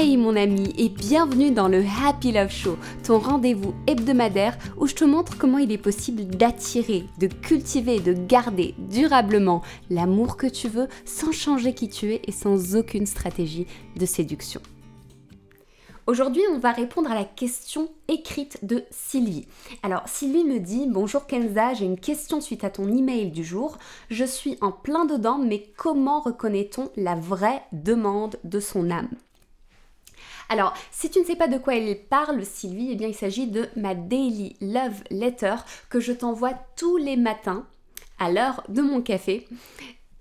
Hey mon ami et bienvenue dans le Happy Love Show, ton rendez-vous hebdomadaire où je te montre comment il est possible d'attirer, de cultiver, de garder durablement l'amour que tu veux sans changer qui tu es et sans aucune stratégie de séduction. Aujourd'hui, on va répondre à la question écrite de Sylvie. Alors, Sylvie me dit Bonjour Kenza, j'ai une question suite à ton email du jour. Je suis en plein dedans, mais comment reconnaît-on la vraie demande de son âme? Alors, si tu ne sais pas de quoi elle parle, Sylvie, eh bien, il s'agit de ma Daily Love Letter que je t'envoie tous les matins à l'heure de mon café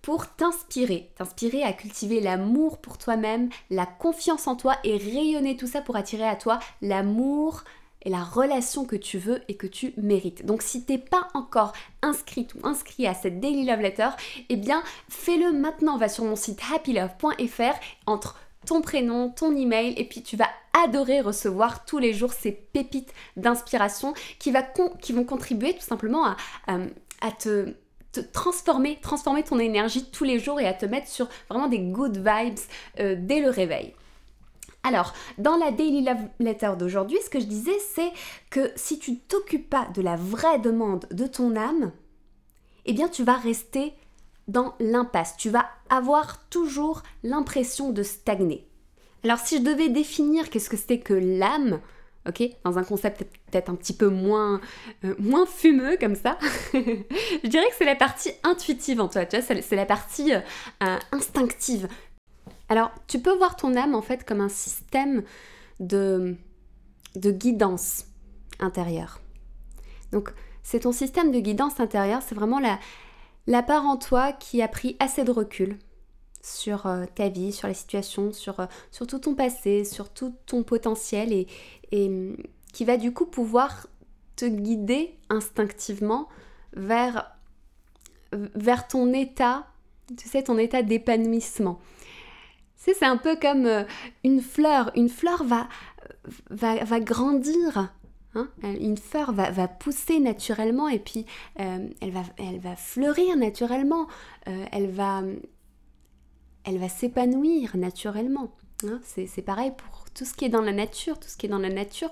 pour t'inspirer, t'inspirer à cultiver l'amour pour toi-même, la confiance en toi et rayonner tout ça pour attirer à toi l'amour et la relation que tu veux et que tu mérites. Donc si t'es pas encore inscrite ou inscrit à cette Daily Love Letter, eh bien fais-le maintenant, va sur mon site happylove.fr entre ton prénom, ton email, et puis tu vas adorer recevoir tous les jours ces pépites d'inspiration qui, vont contribuer tout simplement à, à, te, transformer, transformer ton énergie tous les jours et à te mettre sur vraiment des good vibes euh, dès le réveil. Alors, dans la Daily Love Letter d'aujourd'hui, ce que je disais, c'est que si tu t'occupes pas de la vraie demande de ton âme, eh bien tu vas rester dans l'impasse. Tu vas avoir toujours l'impression de stagner. Alors si je devais définir qu'est-ce que c'était que l'âme, ok, dans un concept peut-être un petit peu moins, euh, moins fumeux comme ça, je dirais que c'est la partie intuitive en toi, tu vois, c'est la partie euh, instinctive. Alors tu peux voir ton âme en fait comme un système de, de guidance intérieure. Donc c'est ton système de guidance intérieure, c'est vraiment la, la part en toi qui a pris assez de recul sur euh, ta vie, sur la situation, sur, euh, sur, tout ton passé, sur tout ton potentiel et, mm, qui va du coup pouvoir te guider instinctivement vers, vers ton état, tu sais, ton état d'épanouissement. c'est un peu comme euh, une fleur. Une fleur va, va, va grandir Hein, une fleur va, pousser naturellement et puis euh, elle, va, fleurir naturellement, euh, elle va, s'épanouir naturellement. Hein. C'est pareil pour tout ce qui est dans la nature, tout ce qui est dans la nature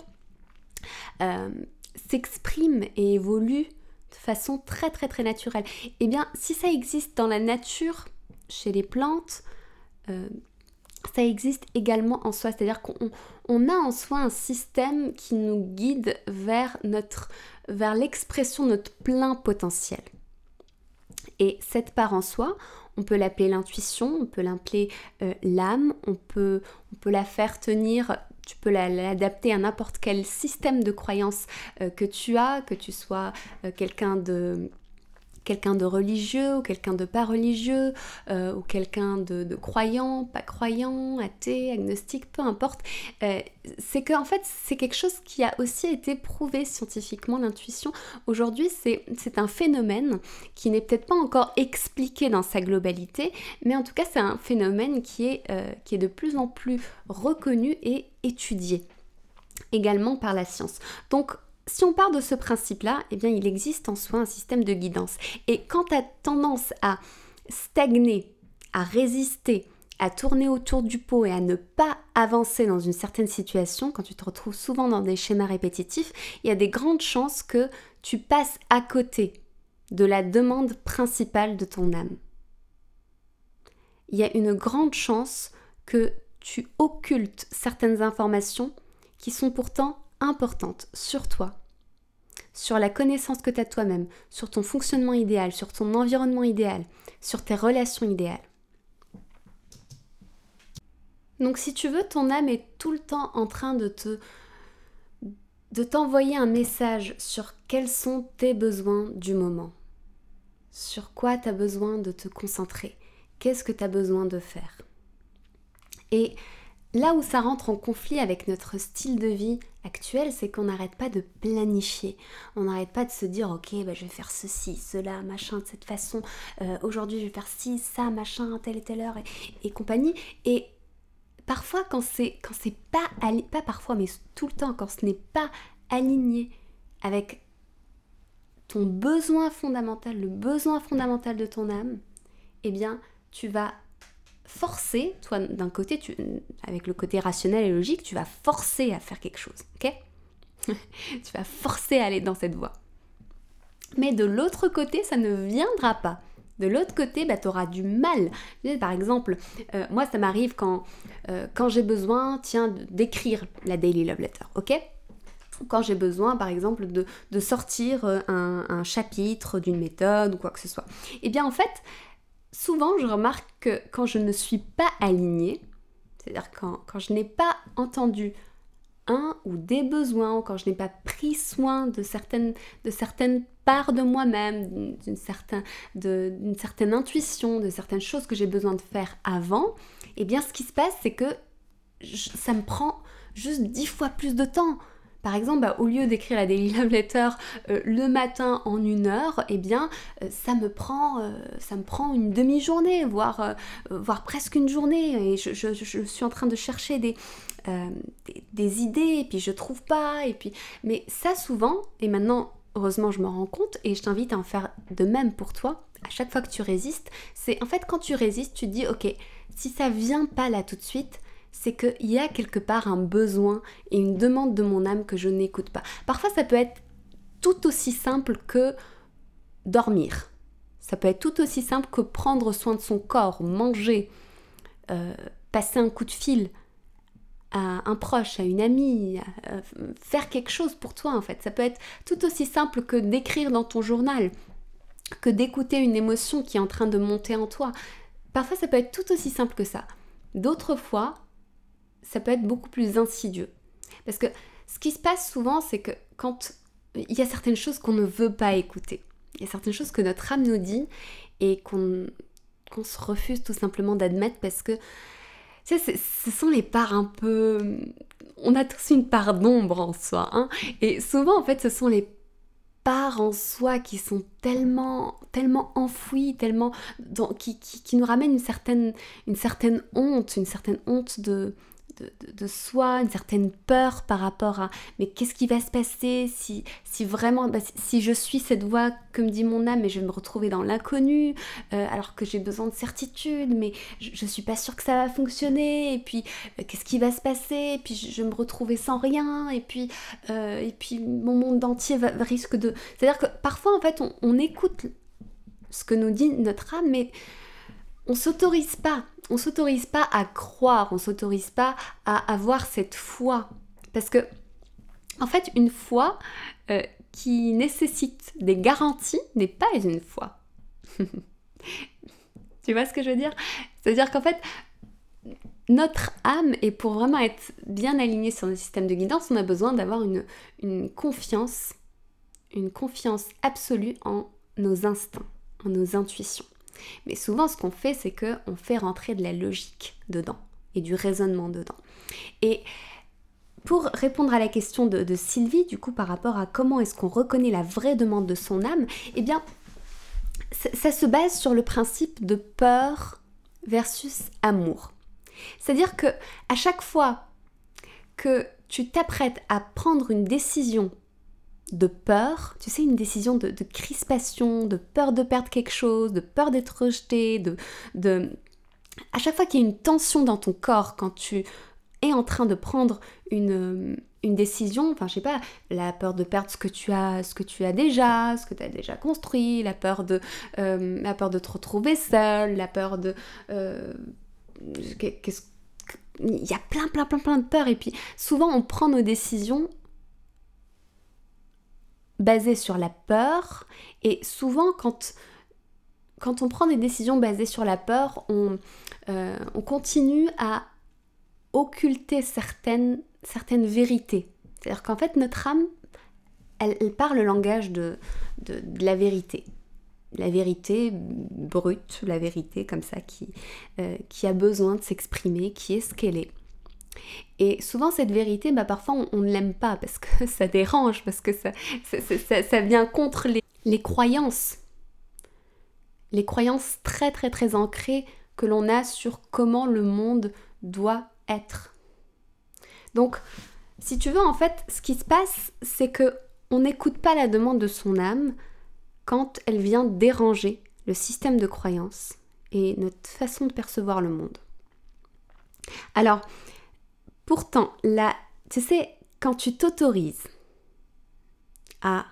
euh, s'exprime et évolue de façon très très très naturelle. Eh bien, si ça existe dans la nature, chez les plantes, ça existe également en soi. C'est-à-dire qu'on a en soi un système qui nous guide vers, notre, vers l'expression de notre plein potentiel. Et cette part en soi, on peut l'appeler l'intuition, on peut l'appeler euh, l'âme, on peut, on peut la faire tenir, tu peux l'adapter à n'importe quel système de croyance euh, que tu as, que tu sois euh, quelqu'un de quelqu'un de religieux ou quelqu'un de pas religieux euh, ou quelqu'un de, croyant, pas croyant, athée, agnostique, peu importe. Euh, c'est que en fait c'est quelque chose qui a aussi été prouvé scientifiquement l'intuition. Aujourd'hui c'est un phénomène qui n'est peut-être pas encore expliqué dans sa globalité, mais en tout cas c'est un phénomène qui est, euh, qui est de plus en plus reconnu et étudié également par la science. Donc si on part de ce principe-là, eh bien, il existe en soi un système de guidance. Et quand tu as tendance à stagner, à résister, à tourner autour du pot et à ne pas avancer dans une certaine situation, quand tu te retrouves souvent dans des schémas répétitifs, il y a des grandes chances que tu passes à côté de la demande principale de ton âme. Il y a une grande chance que tu occultes certaines informations qui sont pourtant importante sur toi, sur la connaissance que tu as toi-même, sur ton fonctionnement idéal, sur ton environnement idéal, sur tes relations idéales. Donc si tu veux, ton âme est tout le temps en train de te de t'envoyer un message sur quels sont tes besoins du moment. Sur quoi tu as besoin de te concentrer. Qu'est-ce que tu as besoin de faire. Et Là où ça rentre en conflit avec notre style de vie actuel, c'est qu'on n'arrête pas de planifier. On n'arrête pas de se dire, ok, bah, je vais faire ceci, cela, machin, de cette façon. Euh, aujourd'hui, je vais faire ci, ça, machin, telle et telle heure et, compagnie. Et parfois, quand c'est pas pas parfois, mais tout le temps, quand ce n'est pas aligné avec ton besoin fondamental, le besoin fondamental de ton âme, eh bien, tu vas forcer, toi d'un côté, tu, avec le côté rationnel et logique, tu vas forcer à faire quelque chose, ok? Tu vas forcer à aller dans cette voie. Mais de l'autre côté, ça ne viendra pas. De l'autre côté, bah, tu auras du mal. Par exemple, euh, moi, ça m'arrive quand, euh, quand j'ai besoin, tiens, d'écrire la Daily Love Letter, ok? Quand j'ai besoin, par exemple, de, sortir euh, un, un chapitre d'une méthode ou quoi que ce soit. Eh bien, en fait, souvent, je remarque que quand je ne suis pas alignée, c'est-à-dire quand, je n'ai pas entendu un ou des besoins, quand je n'ai pas pris soin de certaines, de certaines parts de moi-même, d'une certaine, certaine intuition, de certaines choses que j'ai besoin de faire avant, eh bien ce qui se passe, c'est que ça me prend juste dix fois plus de temps. Par exemple, bah, au lieu d'écrire la Daily Love Letter euh, le matin en une heure, eh bien, euh, ça, me prend, euh, ça me prend une demi-journée, voire, presque une journée. Et je, suis en train de chercher des, des, idées, et puis je trouve pas. Et puis... Mais ça, souvent, et maintenant, heureusement, je me rends compte, et je t'invite à en faire de même pour toi, à chaque fois que tu résistes, c'est en fait quand tu résistes, tu dis, ok, si ça vient pas là tout de suite, c'est qu'il y a quelque part un besoin et une demande de mon âme que je n'écoute pas. Parfois, ça peut être tout aussi simple que dormir. Ça peut être tout aussi simple que prendre soin de son corps, manger, euh, passer un coup de fil à un proche, à une amie, euh, faire quelque chose pour toi en fait. Ça peut être tout aussi simple que d'écrire dans ton journal, que d'écouter une émotion qui est en train de monter en toi. Parfois ça peut être tout aussi simple que ça. D'autres fois, ça peut être beaucoup plus insidieux. Parce que ce qui se passe souvent, c'est que quand il y a certaines choses qu'on ne veut pas écouter, il y a certaines choses que notre âme nous dit et qu'on se refuse tout simplement d'admettre parce que tu ce sont les parts un peu... On a tous une part d'ombre en soi. Hein et souvent, en fait, ce sont les parts en soi qui sont tellement, tellement enfouies, tellement... qui, qui, qui, nous ramènent une certaine, une certaine honte, une certaine honte de, de, soi, une certaine peur par rapport à mais qu'est-ce qui va se passer si, si vraiment, bah, si je suis cette voix, comme dit mon âme, et je vais me retrouver dans l'inconnu, euh, alors que j'ai besoin de certitude, mais je, ne suis pas sûre que ça va fonctionner, et puis euh, qu'est-ce qui va se passer, et puis je, vais me retrouver sans rien, et puis, euh, et puis mon monde entier va, risque de... C'est-à-dire que parfois, en fait, on, on écoute ce que nous dit notre âme, mais on s'autorise pas on s'autorise pas à croire, on s'autorise pas à avoir cette foi. Parce que, en fait, une foi euh, qui nécessite des garanties n'est pas une foi. tu vois ce que je veux dire? C'est-à-dire qu'en fait, notre âme, et pour vraiment être bien alignée sur le système de guidance, on a besoin d'avoir une, une confiance, une confiance absolue en nos instincts, en nos intuitions. Mais souvent, ce qu'on fait, c'est qu'on fait rentrer de la logique dedans et du raisonnement dedans. Et pour répondre à la question de, Sylvie, du coup, par rapport à comment est-ce qu'on reconnaît la vraie demande de son âme, eh bien, ça, se base sur le principe de peur versus amour. C'est-à-dire que à chaque fois que tu t'apprêtes à prendre une décision de peur, tu sais, une décision de, crispation, de peur de perdre quelque chose, de peur d'être rejeté, de, de... À chaque fois qu'il y a une tension dans ton corps, quand tu es en train de prendre une, une décision, enfin je sais pas, la peur de perdre ce que tu as, ce que tu as déjà, ce que tu as déjà construit, la peur de, euh, la peur de te retrouver seul, la peur de... Euh, il y a plein, plein, plein, plein de peurs. Et puis souvent, on prend nos décisions basé sur la peur. Et souvent, quand, quand on prend des décisions basées sur la peur, on, euh, on continue à occulter certaines, certaines vérités. C'est-à-dire qu'en fait, notre âme, elle, parle le langage de, de, la vérité. La vérité brute, la vérité comme ça, qui, euh, qui a besoin de s'exprimer, qui est ce qu'elle est. Et souvent cette vérité, bah, parfois on, ne l'aime pas parce que ça dérange, parce que ça, ça, vient contre les, les, croyances. Les croyances très très très ancrées que l'on a sur comment le monde doit être. Donc, si tu veux, en fait, ce qui se passe, c'est que on n'écoute pas la demande de son âme quand elle vient déranger le système de croyances et notre façon de percevoir le monde. Alors, pourtant, là, tu sais, quand tu t'autorises à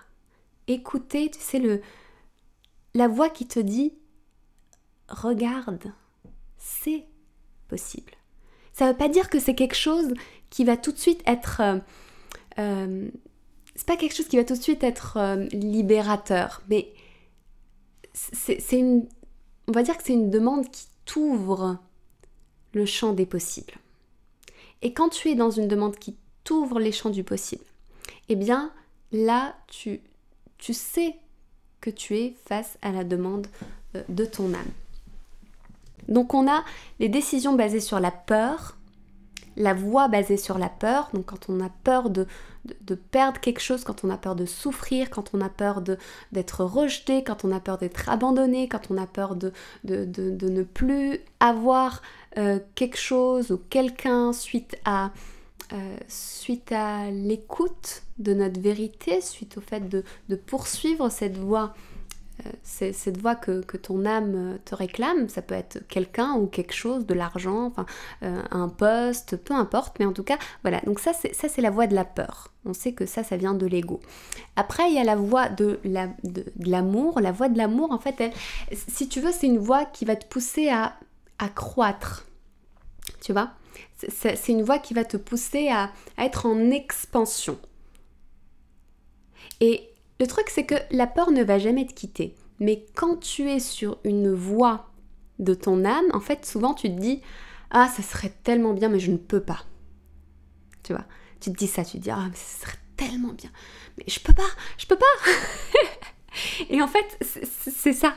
écouter, tu sais, le, la voix qui te dit regarde, c'est possible. Ça ne veut pas dire que c'est quelque chose qui va tout de suite être. Euh, euh, c'est pas quelque chose qui va tout de suite être euh, libérateur, mais c'est une. On va dire que c'est une demande qui t'ouvre le champ des possibles. Et quand tu es dans une demande qui t'ouvre les champs du possible, eh bien là, tu, tu sais que tu es face à la demande de ton âme. Donc on a les décisions basées sur la peur, la voix basée sur la peur, donc quand on a peur de, perdre quelque chose, quand on a peur de souffrir, quand on a peur d'être rejeté, quand on a peur d'être abandonné, quand on a peur de, ne plus avoir euh, quelque chose ou quelqu'un suite à, euh, suite à l'écoute de notre vérité, suite au fait de poursuivre cette voie cette voix que, ton âme te réclame. Ça peut être quelqu'un ou quelque chose, de l'argent, enfin euh, un poste, peu importe. Mais en tout cas, voilà. Donc ça, c'est la voix de la peur. On sait que ça, ça vient de l'ego. Après, il y a la voix de, l'amour. La, voix de l'amour, en fait, si tu veux, c'est une voix qui va te pousser à, à croître. Tu vois? C'est une voix qui va te pousser à, à être en expansion. Et le truc, c'est que la peur ne va jamais te quitter. Mais quand tu es sur une voie de ton âme, en fait, souvent tu te dis Ah, ça serait tellement bien, mais je ne peux pas. Tu vois Tu te dis ça, tu te dis Ah, mais ça serait tellement bien. Mais je peux pas, je peux pas Et en fait, c'est ça.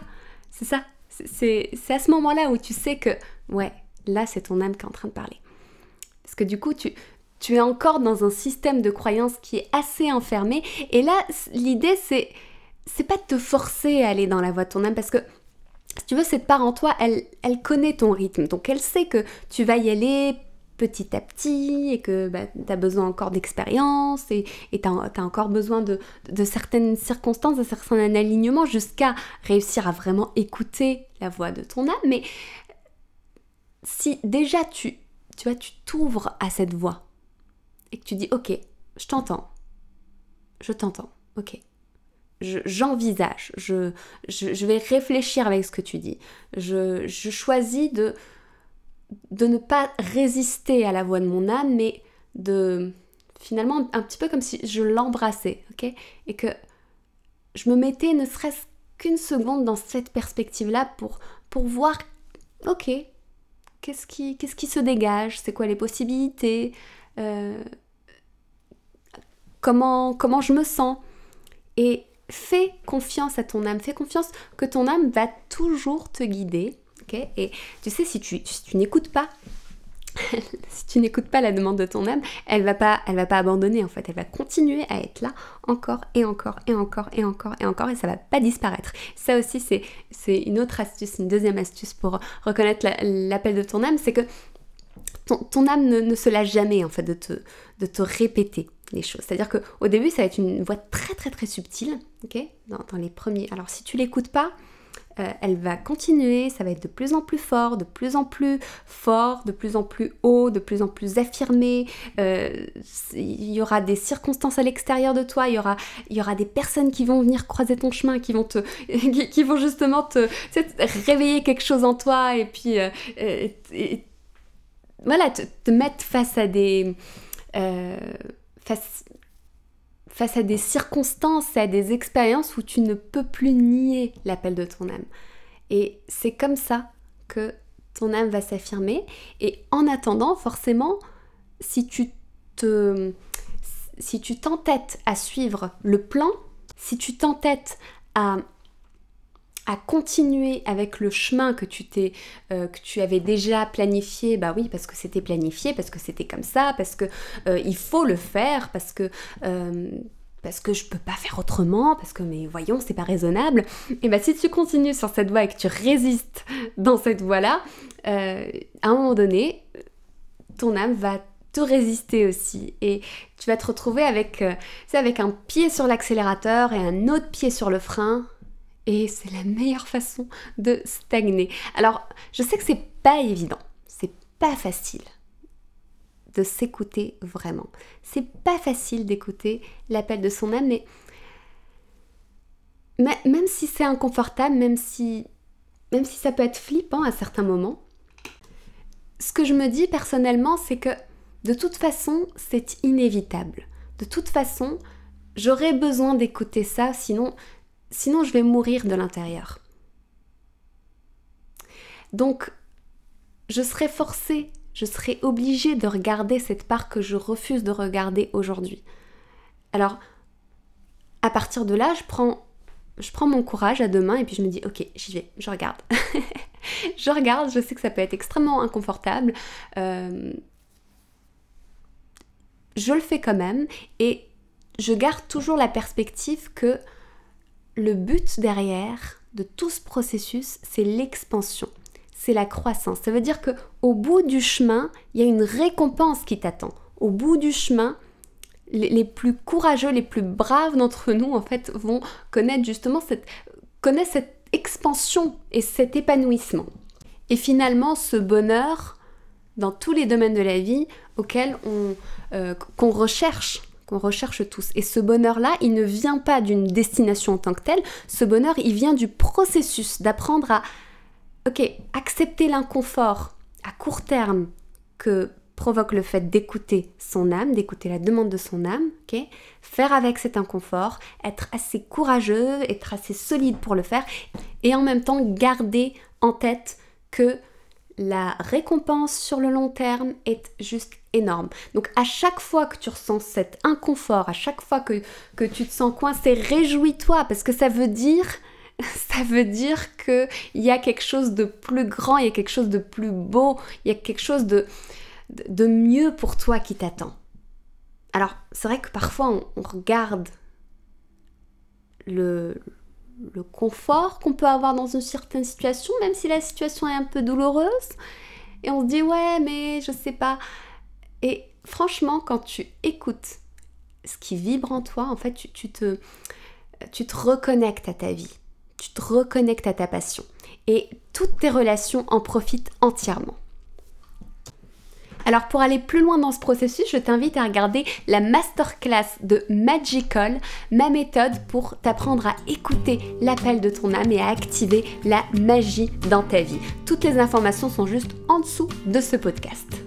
C'est ça. C'est à ce moment-là où tu sais que, ouais, là, c'est ton âme qui est en train de parler. Parce que du coup, tu, tu es encore dans un système de croyance qui est assez enfermé. Et là, l'idée, c'est, c'est pas de te forcer à aller dans la voie de ton âme parce que si tu veux, cette part en toi, elle, connaît ton rythme. Donc elle sait que tu vas y aller petit à petit et que bah, tu as besoin encore d'expérience et tu as, encore besoin de, de, certaines circonstances, de certains alignements jusqu'à réussir à vraiment écouter la voix de ton âme. Mais si déjà tu, tu vois, tu t'ouvres à cette voix, et que tu dis ok, je t'entends, je t'entends, ok, j'envisage, je, je, vais réfléchir avec ce que tu dis, je, choisis de, de ne pas résister à la voix de mon âme, mais de finalement un petit peu comme si je l'embrassais, ok, et que je me mettais ne serait-ce qu'une seconde dans cette perspective-là pour, pour voir, ok, qu'est-ce qui, qu'est-ce qui se dégage, c'est quoi les possibilités, euh, comment, comment je me sens. Et fais confiance à ton âme, fais confiance que ton âme va toujours te guider. et tu sais, si tu, tu n'écoutes pas, si tu n'écoutes pas la demande de ton âme, elle va pas, elle va pas abandonner en fait, elle va continuer à être là encore et encore et encore et encore et encore et ça va pas disparaître. Ça aussi c'est une autre astuce, une deuxième astuce pour reconnaître l'appel de ton âme, c'est que ton, âme ne, se lâche jamais en fait de te, de te répéter les choses. C'est-à-dire qu'au début, ça va être une voix très très très subtile, ok dans, les premiers. Alors si tu l'écoutes pas, euh, elle va continuer, ça va être de plus en plus fort, de plus en plus fort, de plus en plus haut, de plus en plus affirmé. Euh, il y aura des circonstances à l'extérieur de toi, il y aura, y aura des personnes qui vont venir croiser ton chemin, qui vont te, qui, vont justement te, réveiller quelque chose en toi et puis euh, voilà, te, mettre face à des... Euh, face, à des circonstances, à des expériences où tu ne peux plus nier l'appel de ton âme. Et c'est comme ça que ton âme va s'affirmer. Et en attendant, forcément, si tu t'entêtes à suivre le plan, si tu t'entêtes à à continuer avec le chemin que tu t'es euh, que tu avais déjà planifié. Bah oui parce que c'était planifié parce que c'était comme ça parce que euh, il faut le faire parce que euh, parce que je peux pas faire autrement, parce que mais voyons, c'est pas raisonnable. Et bah si tu continues sur cette voie et que tu résistes dans cette voie-là, à un moment donné, ton âme va te résister aussi. Et tu vas te retrouver avec, avec un pied sur l'accélérateur et un autre pied sur le frein Et c'est la meilleure façon de stagner. Alors, je sais que c'est pas évident, c'est pas facile de s'écouter vraiment. C'est pas facile d'écouter l'appel de son âme, mais même si c'est inconfortable, même si, même si ça peut être flippant à certains moments, ce que je me dis personnellement, c'est que de toute façon, c'est inévitable. De toute façon, j'aurai besoin d'écouter ça, sinon, sinon je vais mourir de l'intérieur. Donc, je serai forcée, je serai obligée de regarder cette part que je refuse de regarder aujourd'hui. Alors, à partir de là, je prends, mon courage à deux mains et puis je me dis, ok, j'y vais, je regarde. je regarde, je sais que ça peut être extrêmement inconfortable. Euh, je le fais quand même et je garde toujours la perspective que le but derrière de tout ce processus, c'est l'expansion, c'est la croissance. Ça veut dire que au bout du chemin, il y a une récompense qui t'attend. Au bout du chemin, les, plus courageux, les plus braves d'entre nous, en fait, vont connaître justement cette, connaître cette expansion et cet épanouissement. Et finalement, ce bonheur dans tous les domaines de la vie auxquels on, euh, qu'on recherche qu'on recherche tous. Et ce bonheur-là, il ne vient pas d'une destination en tant que telle, ce bonheur, il vient du processus d'apprendre à, ok, accepter l'inconfort à court terme que provoque le fait d'écouter son âme, d'écouter la demande de son âme, ok, faire avec cet inconfort, être assez courageux, être assez solide pour le faire, et en même temps garder en tête que la récompense sur le long terme est juste énorme. Donc à chaque fois que tu ressens cet inconfort, à chaque fois que, que tu te sens coincé, réjouis-toi parce que ça veut dire ça veut dire qu'il y a quelque chose de plus grand, il y a quelque chose de plus beau, il y a quelque chose de, de, mieux pour toi qui t'attend. Alors, c'est vrai que parfois on regarde le, le confort qu'on peut avoir dans une certaine situation, même si la situation est un peu douloureuse. Et on se dit, ouais, mais je sais pas. Et franchement, quand tu écoutes ce qui vibre en toi, en fait, tu, te, tu te reconnectes à ta vie. Tu te reconnectes à ta passion. Et toutes tes relations en profitent entièrement. Alors pour aller plus loin dans ce processus, je t'invite à regarder la masterclass de Magical, ma méthode pour t'apprendre à écouter l'appel de ton âme et à activer la magie dans ta vie. Toutes les informations sont juste en dessous de ce podcast.